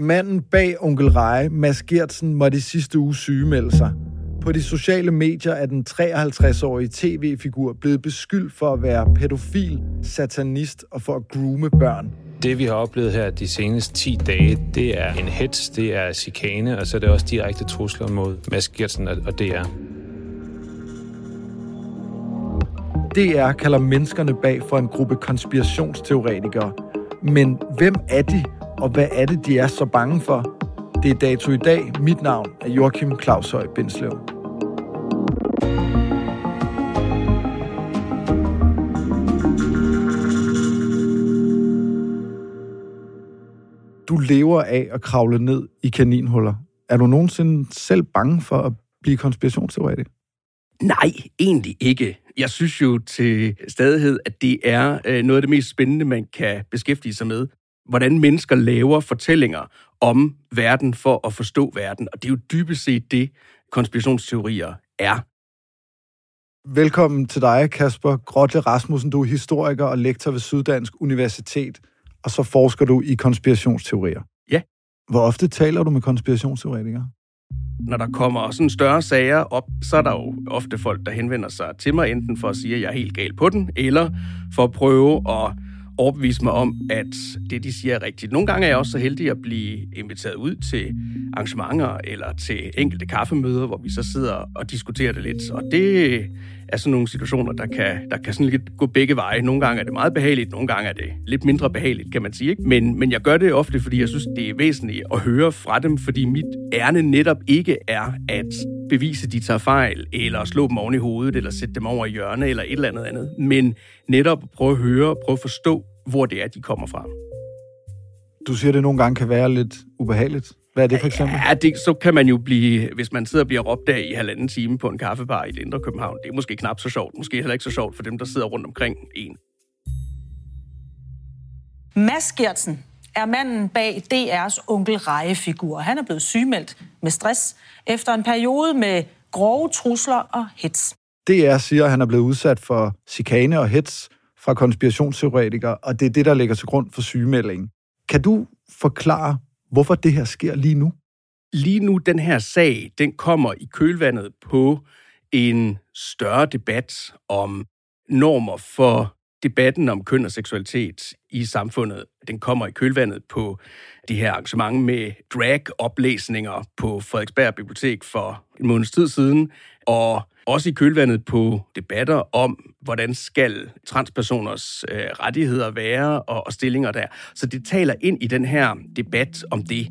Manden bag onkel Reje, Mads Gertsen, måtte i sidste uge sygemelde sig. På de sociale medier er den 53-årige tv-figur blevet beskyldt for at være pædofil, satanist og for at groome børn. Det, vi har oplevet her de seneste 10 dage, det er en hets, det er chikane, og så er det også direkte trusler mod Mads Gertsen og DR. DR kalder menneskerne bag for en gruppe konspirationsteoretikere. Men hvem er de, og hvad er det, de er så bange for? Det er dato i dag. Mit navn er Joachim Claus Høj Bindslev. Du lever af at kravle ned i kaninhuller. Er du nogensinde selv bange for at blive konspirationsteoretiker? Nej, egentlig ikke. Jeg synes jo til stadighed, at det er øh, noget af det mest spændende, man kan beskæftige sig med. Hvordan mennesker laver fortællinger om verden for at forstå verden. Og det er jo dybest set det, konspirationsteorier er. Velkommen til dig, Kasper Grotte Rasmussen. Du er historiker og lektor ved Syddansk Universitet, og så forsker du i konspirationsteorier. Ja. Hvor ofte taler du med konspirationsteoretikere? Når der kommer sådan større sager op, så er der jo ofte folk, der henvender sig til mig, enten for at sige, at jeg er helt gal på den, eller for at prøve at overbevise mig om, at det, de siger, er rigtigt. Nogle gange er jeg også så heldig at blive inviteret ud til arrangementer eller til enkelte kaffemøder, hvor vi så sidder og diskuterer det lidt. Og det er sådan nogle situationer, der kan, der kan sådan lidt gå begge veje. Nogle gange er det meget behageligt, nogle gange er det lidt mindre behageligt, kan man sige. Ikke? Men, men jeg gør det ofte, fordi jeg synes, det er væsentligt at høre fra dem, fordi mit ærne netop ikke er at bevise, at de tager fejl, eller slå dem oven i hovedet, eller sætte dem over i hjørne, eller et eller andet andet. Men netop at prøve at høre, prøve at forstå, hvor det er, de kommer fra. Du siger, at det nogle gange kan være lidt ubehageligt. Hvad er det for eksempel? Ja, det, så kan man jo blive, hvis man sidder og bliver råbt af i halvanden time på en kaffebar i det indre København, det er måske knap så sjovt. Måske heller ikke så sjovt for dem, der sidder rundt omkring en. Mads Gertsen er manden bag DR's onkel Reje-figur. Han er blevet sygemeldt med stress efter en periode med grove trusler og hits. DR siger, at han er blevet udsat for chikane og hets fra konspirationsteoretikere, og det er det, der ligger til grund for sygemeldingen. Kan du forklare, hvorfor det her sker lige nu? Lige nu, den her sag, den kommer i kølvandet på en større debat om normer for debatten om køn og seksualitet i samfundet. Den kommer i kølvandet på det her arrangement med drag-oplæsninger på Frederiksberg Bibliotek for en måneds tid siden, og også i kølvandet på debatter om, hvordan skal transpersoners øh, rettigheder være og, og stillinger der. Så det taler ind i den her debat om det.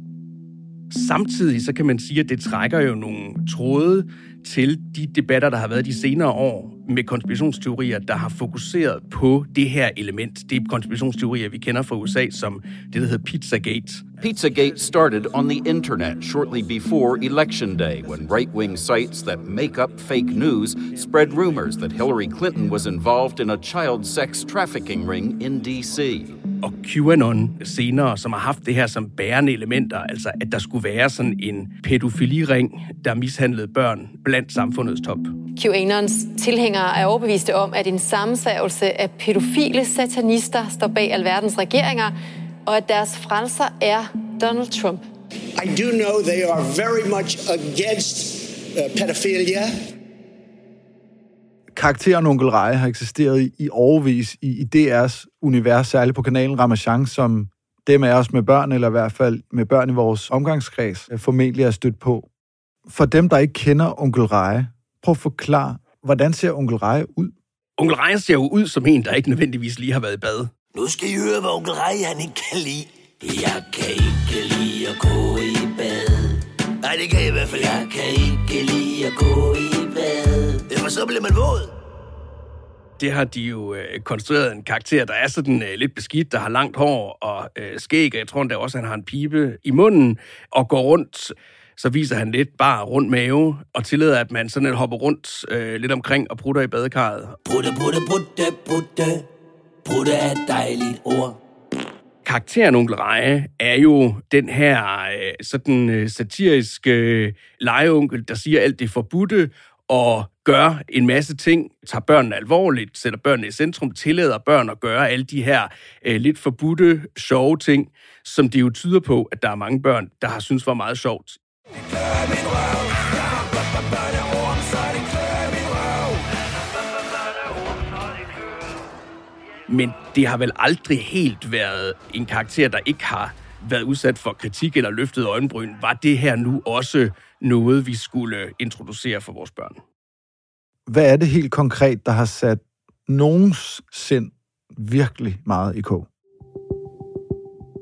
Samtidig så kan man sige, at det trækker jo nogle tråde til de debatter, der har været de senere år med konspirationsteorier, der har fokuseret på det her element. Det er konspirationsteorier, vi kender fra USA som det, der hedder Pizzagate. Pizzagate started on the internet shortly before Election Day when right wing sites that make up fake news spread rumors that Hillary Clinton was involved in a child sex trafficking ring in D.C. Og QAnon senere, som har haft det her som bærende elementer, altså at der skulle være sådan en pædofiliring, der mishandlede børn blandt samfundets top. QAnons tilhængere er overbeviste om, at en sammensværgelse af pædofile satanister står bag alverdens regeringer, og at deres frelser er Donald Trump. I do know they are very much against uh, pedophilia. Karakteren Onkel Reje har eksisteret i, i overvis i, i DR's univers, særligt på kanalen Ramachan, som dem af os med børn, eller i hvert fald med børn i vores omgangskreds, formentlig er stødt på. For dem, der ikke kender Onkel Reje, prøv at forklare, hvordan ser Onkel Reje ud? Onkel Reje ser jo ud som en, der ikke nødvendigvis lige har været i bad. Nu skal I høre, hvad onkel Rej han ikke kan lide. Jeg kan ikke lide at gå i bad. Nej, det kan jeg i hvert fald Jeg kan ikke lide at gå i Jamen, så bliver man våd. Det har de jo øh, konstrueret en karakter, der er sådan øh, lidt beskidt, der har langt hår og øh, skæg, og jeg tror endda også, at han har en pibe i munden, og går rundt så viser han lidt bare rundt mave, og tillader, at man sådan lidt hopper rundt øh, lidt omkring og prutter i badekarret. Putte, putte, putte, putte. Putte er et dejligt ord. Karakteren Onkel Reje er jo den her øh, sådan øh, satiriske øh, legeonkel, der siger alt det forbudte, og gør en masse ting, tager børnene alvorligt, sætter børnene i centrum, tillader børn at gøre alle de her øh, lidt forbudte, sjove ting, som det jo tyder på, at der er mange børn, der har synes var meget sjovt. Men det har vel aldrig helt været en karakter, der ikke har været udsat for kritik eller løftet øjenbryn. Var det her nu også noget, vi skulle introducere for vores børn? Hvad er det helt konkret, der har sat nogens sind virkelig meget i kog?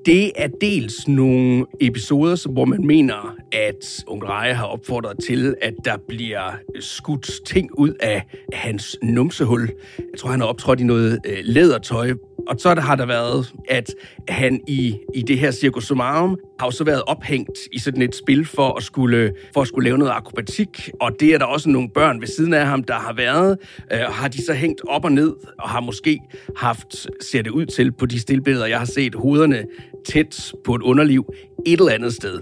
Det er dels nogle episoder, hvor man mener, at Onkel Reje har opfordret til, at der bliver skudt ting ud af hans numsehul. Jeg tror, han har optrådt i noget øh, lædertøj, og så har der været, at han i, i det her Circus Sumarum har så været ophængt i sådan et spil for at skulle, for at skulle lave noget akrobatik, og det er der også nogle børn ved siden af ham, der har været. Øh, har de så hængt op og ned, og har måske haft, ser det ud til på de stillbilleder, jeg har set, hovederne tæt på et underliv et eller andet sted.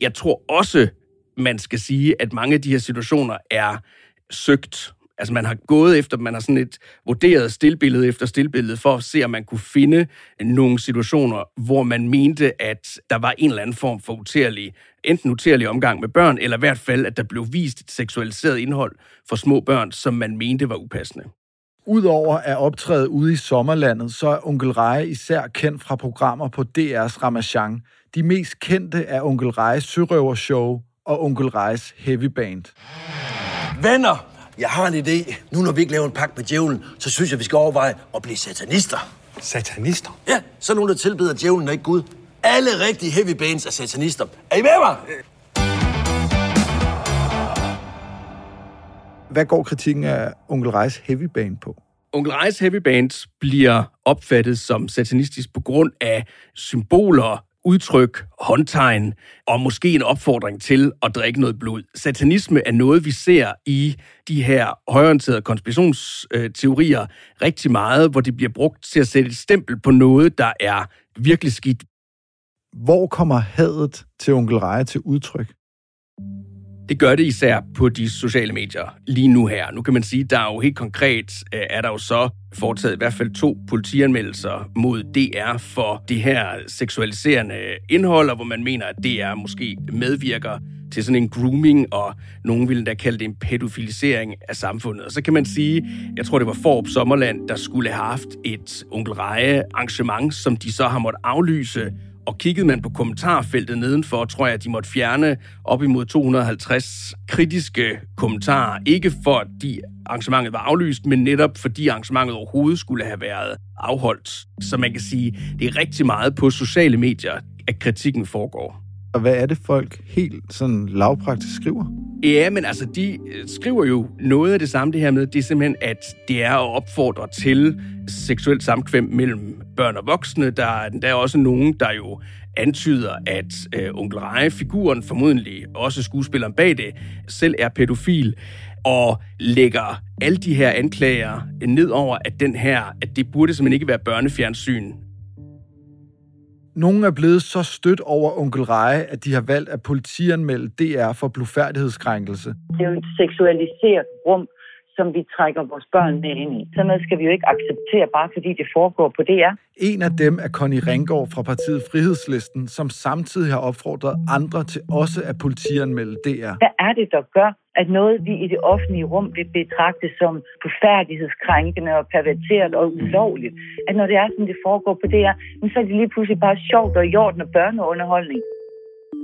Jeg tror også, man skal sige, at mange af de her situationer er søgt Altså man har gået efter, man har sådan et vurderet stillbillede efter stillbillede for at se, om man kunne finde nogle situationer, hvor man mente, at der var en eller anden form for utærlig, enten utærlig omgang med børn, eller i hvert fald, at der blev vist et seksualiseret indhold for små børn, som man mente var upassende. Udover at optræde ude i sommerlandet, så er Onkel Reje især kendt fra programmer på DR's Ramachan. De mest kendte er Onkel Rejes Sørøvershow og Onkel Rejes Heavy Band. Venner, jeg har en idé. Nu når vi ikke laver en pagt med djævlen, så synes jeg, vi skal overveje at blive satanister. Satanister? Ja, så nogen, der tilbeder djævlen og ikke Gud. Alle rigtige heavy bands er satanister. Er I med mig? Hvad går kritikken af Onkel Reis Heavy Band på? Onkel Reis Heavy Band bliver opfattet som satanistisk på grund af symboler, udtryk, håndtegn og måske en opfordring til at drikke noget blod. Satanisme er noget, vi ser i de her højorienterede konspirationsteorier rigtig meget, hvor det bliver brugt til at sætte et stempel på noget, der er virkelig skidt. Hvor kommer hadet til onkel Reje til udtryk? Det gør det især på de sociale medier lige nu her. Nu kan man sige, der er jo helt konkret, øh, er der jo så foretaget i hvert fald to politianmeldelser mod DR for det her seksualiserende indhold, hvor man mener, at DR måske medvirker til sådan en grooming, og nogen ville da kalde det en pædofilisering af samfundet. Og så kan man sige, jeg tror det var Forop Sommerland, der skulle have haft et onkel Reje arrangement, som de så har måttet aflyse, og kiggede man på kommentarfeltet nedenfor, tror jeg, at de måtte fjerne op imod 250 kritiske kommentarer. Ikke fordi arrangementet var aflyst, men netop fordi arrangementet overhovedet skulle have været afholdt. Så man kan sige, det er rigtig meget på sociale medier, at kritikken foregår. Og hvad er det, folk helt sådan lavpraktisk skriver? Ja, men altså, de øh, skriver jo noget af det samme det her med, det er simpelthen, at det er at opfordre til seksuelt samkvem mellem børn og voksne. Der er, der er også nogen, der jo antyder, at øh, onkel Reje-figuren, formodentlig også skuespilleren bag det, selv er pædofil og lægger alle de her anklager ned over, at den her, at det burde simpelthen ikke være børnefjernsyn. Nogle er blevet så stødt over onkel Reje, at de har valgt at politianmelde DR for blufærdighedskrænkelse. Det er jo et seksualiseret rum, som vi trækker vores børn med ind i. Sådan noget skal vi jo ikke acceptere, bare fordi det foregår på DR. En af dem er Connie Ringgaard fra partiet Frihedslisten, som samtidig har opfordret andre til også at politianmelde DR. Hvad er det, der gør, at noget, vi i det offentlige rum vil betragte som forfærdelighedskrænkende og perverteret og ulovligt, at når det er sådan, det foregår på DR, så er det lige pludselig bare sjovt og i orden og børneunderholdning.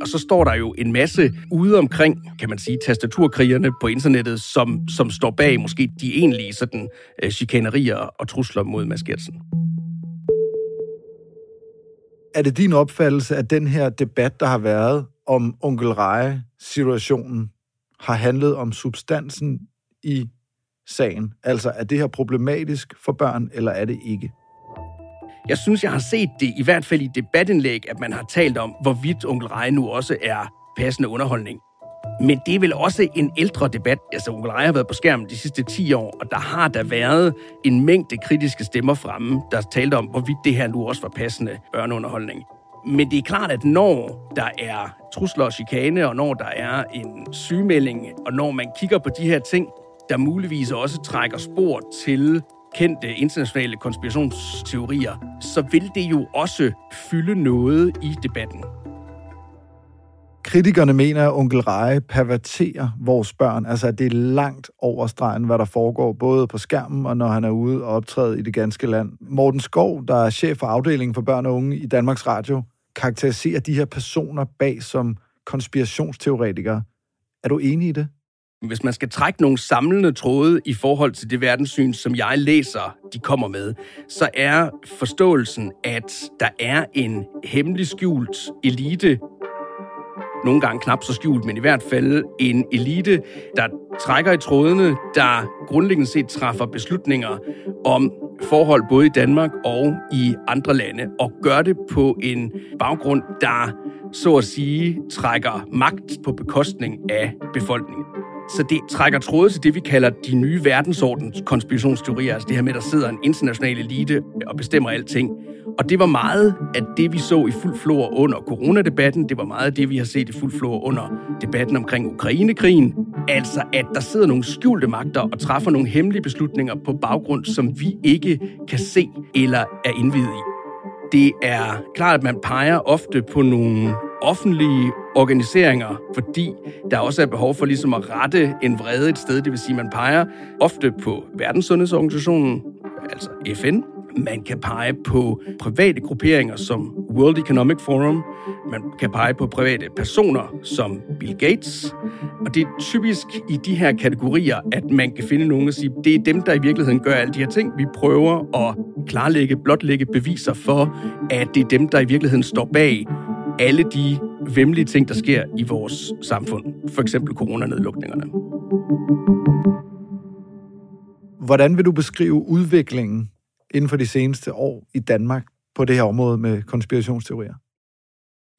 Og så står der jo en masse ude omkring, kan man sige, tastaturkrigerne på internettet, som, som står bag måske de egentlige sådan, øh, chikanerier og trusler mod Mads Gertsen. Er det din opfattelse, at den her debat, der har været om onkel Reje-situationen, har handlet om substansen i sagen? Altså, er det her problematisk for børn, eller er det ikke? Jeg synes, jeg har set det, i hvert fald i debatindlæg, at man har talt om, hvorvidt onkel Rej nu også er passende underholdning. Men det er vel også en ældre debat. Altså, onkel Rej har været på skærmen de sidste 10 år, og der har der været en mængde kritiske stemmer fremme, der talte om, hvorvidt det her nu også var passende børneunderholdning. Men det er klart, at når der er trusler og chikane, og når der er en sygemelding, og når man kigger på de her ting, der muligvis også trækker spor til kendte internationale konspirationsteorier, så vil det jo også fylde noget i debatten. Kritikerne mener, at onkel Reje perverterer vores børn. Altså, at det er langt over stregen, hvad der foregår, både på skærmen og når han er ude og optræde i det ganske land. Morten Skov, der er chef for afdelingen for børn og unge i Danmarks Radio, karakteriserer de her personer bag som konspirationsteoretikere. Er du enig i det? Hvis man skal trække nogle samlende tråde i forhold til det verdenssyn, som jeg læser, de kommer med, så er forståelsen, at der er en hemmelig skjult elite, nogle gange knap så skjult, men i hvert fald en elite, der trækker i trådene, der grundlæggende set træffer beslutninger om forhold både i Danmark og i andre lande, og gør det på en baggrund, der så at sige trækker magt på bekostning af befolkningen. Så det trækker tråde til det, vi kalder de nye verdensordens konspirationsteorier, altså det her med, at der sidder en international elite og bestemmer alting. Og det var meget af det, vi så i fuld flor under coronadebatten. Det var meget af det, vi har set i fuld flor under debatten omkring Ukrainekrigen. Altså, at der sidder nogle skjulte magter og træffer nogle hemmelige beslutninger på baggrund, som vi ikke kan se eller er indvidet i. Det er klart, at man peger ofte på nogle offentlige organiseringer, fordi der også er behov for ligesom at rette en vrede et sted. Det vil sige, at man peger ofte på Verdenssundhedsorganisationen, altså FN. Man kan pege på private grupperinger som World Economic Forum. Man kan pege på private personer som Bill Gates. Og det er typisk i de her kategorier, at man kan finde nogen og sige, det er dem, der i virkeligheden gør alle de her ting. Vi prøver at klarlægge, blotlægge beviser for, at det er dem, der i virkeligheden står bag alle de vemmelige ting, der sker i vores samfund. For eksempel coronanedlukningerne. Hvordan vil du beskrive udviklingen inden for de seneste år i Danmark på det her område med konspirationsteorier?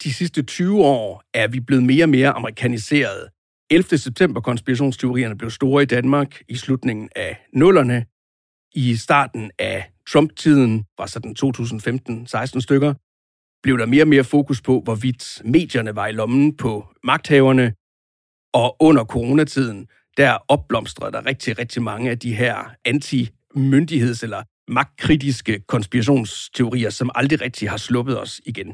De sidste 20 år er vi blevet mere og mere amerikaniseret. 11. september konspirationsteorierne blev store i Danmark i slutningen af nullerne. I starten af Trump-tiden, var sådan 2015-16 stykker, blev der mere og mere fokus på, hvorvidt medierne var i lommen på magthaverne. Og under coronatiden, der opblomstrede der rigtig, rigtig mange af de her anti-myndigheds- eller magtkritiske konspirationsteorier, som aldrig rigtig har sluppet os igen.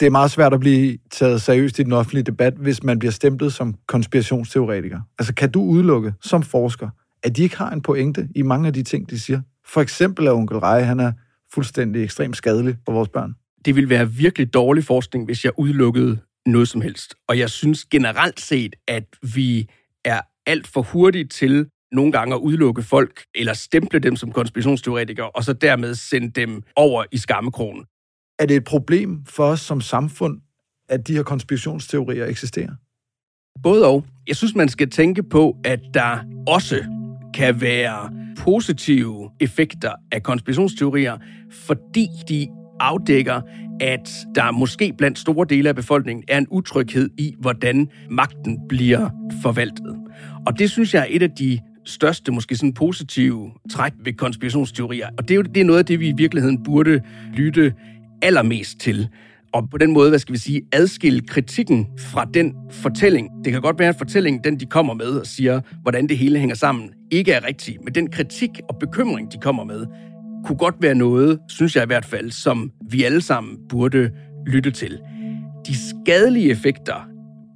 Det er meget svært at blive taget seriøst i den offentlige debat, hvis man bliver stemplet som konspirationsteoretiker. Altså, kan du udelukke som forsker, at de ikke har en pointe i mange af de ting, de siger? For eksempel, at onkel Reje, han er fuldstændig ekstremt skadelig for vores børn. Det ville være virkelig dårlig forskning, hvis jeg udelukkede noget som helst. Og jeg synes generelt set, at vi er alt for hurtige til nogle gange at udelukke folk, eller stemple dem som konspirationsteoretikere, og så dermed sende dem over i skammekronen. Er det et problem for os som samfund, at de her konspirationsteorier eksisterer? Både og. Jeg synes, man skal tænke på, at der også kan være positive effekter af konspirationsteorier, fordi de afdækker, at der måske blandt store dele af befolkningen er en utryghed i, hvordan magten bliver forvaltet. Og det synes jeg er et af de største, måske sådan positive træk ved konspirationsteorier. Og det er jo det er noget af det, vi i virkeligheden burde lytte allermest til. Og på den måde, hvad skal vi sige, adskille kritikken fra den fortælling. Det kan godt være, at fortællingen, den de kommer med og siger, hvordan det hele hænger sammen, ikke er rigtig. Men den kritik og bekymring, de kommer med, kunne godt være noget, synes jeg i hvert fald, som vi alle sammen burde lytte til. De skadelige effekter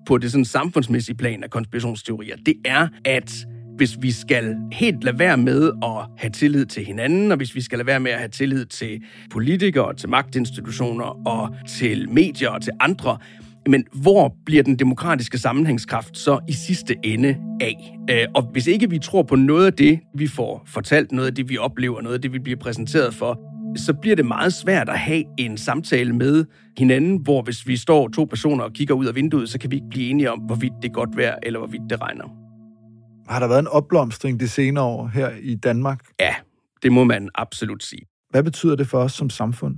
på det sådan samfundsmæssige plan af konspirationsteorier, det er, at hvis vi skal helt lade være med at have tillid til hinanden, og hvis vi skal lade være med at have tillid til politikere, til magtinstitutioner og til medier og til andre, men hvor bliver den demokratiske sammenhængskraft så i sidste ende af? Øh, og hvis ikke vi tror på noget af det, vi får fortalt, noget af det, vi oplever, noget af det, vi bliver præsenteret for, så bliver det meget svært at have en samtale med hinanden, hvor hvis vi står to personer og kigger ud af vinduet, så kan vi ikke blive enige om, hvorvidt det er godt vejr, eller hvorvidt det regner. Har der været en opblomstring de senere år her i Danmark? Ja, det må man absolut sige. Hvad betyder det for os som samfund?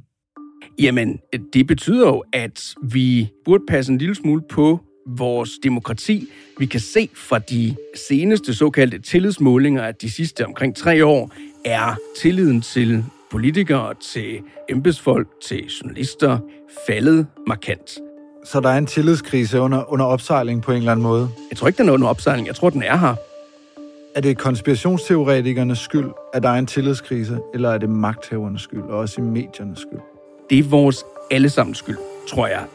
Jamen, det betyder jo, at vi burde passe en lille smule på vores demokrati. Vi kan se fra de seneste såkaldte tillidsmålinger, at de sidste omkring tre år er tilliden til politikere, til embedsfolk, til journalister faldet markant. Så der er en tillidskrise under, under opsejling på en eller anden måde? Jeg tror ikke, den er under opsejling. Jeg tror, den er her. Er det konspirationsteoretikernes skyld, at der er en tillidskrise, eller er det magthavernes skyld, og også i mediernes skyld? Det er vores allesammens skyld, tror jeg.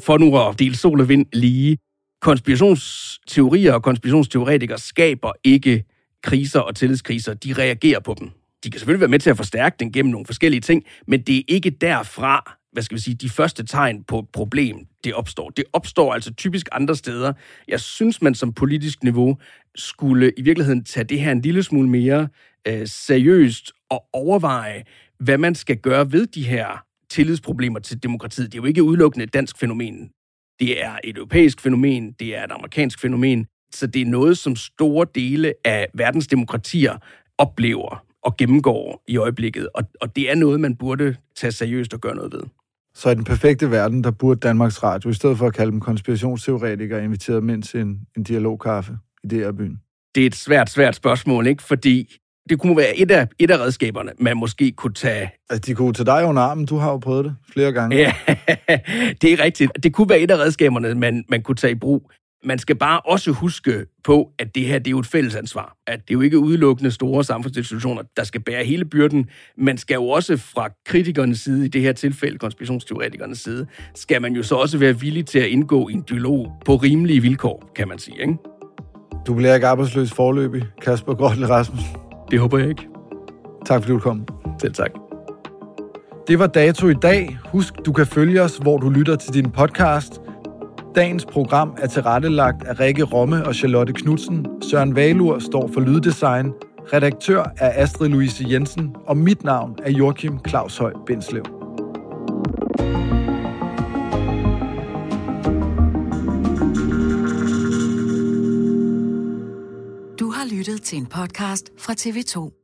For nu at dele sol og vind lige. Konspirationsteorier og konspirationsteoretikere skaber ikke kriser og tillidskriser. De reagerer på dem. De kan selvfølgelig være med til at forstærke den gennem nogle forskellige ting, men det er ikke derfra, hvad skal vi sige, de første tegn på et problem, det opstår. Det opstår altså typisk andre steder. Jeg synes, man som politisk niveau skulle i virkeligheden tage det her en lille smule mere øh, seriøst og overveje, hvad man skal gøre ved de her tillidsproblemer til demokratiet. Det er jo ikke udelukkende et dansk fænomen. Det er et europæisk fænomen, det er et amerikansk fænomen, så det er noget, som store dele af verdens demokratier oplever og gennemgår i øjeblikket, og, og det er noget, man burde tage seriøst og gøre noget ved. Så i den perfekte verden, der burde Danmarks Radio, i stedet for at kalde dem konspirationsteoretikere, invitere dem ind til en, en dialogkaffe i DR-byen? Det er et svært, svært spørgsmål, ikke? Fordi det kunne være et af, et af redskaberne, man måske kunne tage... Altså, de kunne tage dig under armen. Du har jo prøvet det flere gange. Ja, det er rigtigt. Det kunne være et af redskaberne, man, man kunne tage i brug. Man skal bare også huske på, at det her det er jo et fælles ansvar. At det er jo ikke udelukkende store samfundsinstitutioner, der skal bære hele byrden. Man skal jo også fra kritikernes side, i det her tilfælde konspirationsteoretikernes side, skal man jo så også være villig til at indgå i en dialog på rimelige vilkår, kan man sige. Ikke? Du bliver ikke arbejdsløs forløbig, Kasper Gortle Rasmussen. Det håber jeg ikke. Tak fordi du kom. Selv tak. Det var dato i dag. Husk, du kan følge os, hvor du lytter til din podcast. Dagens program er tilrettelagt af Rikke Romme og Charlotte Knudsen. Søren Valur står for lyddesign. Redaktør er Astrid Louise Jensen, og mit navn er Joachim Claus Høj Bindslev. Til en podcast fra TV2.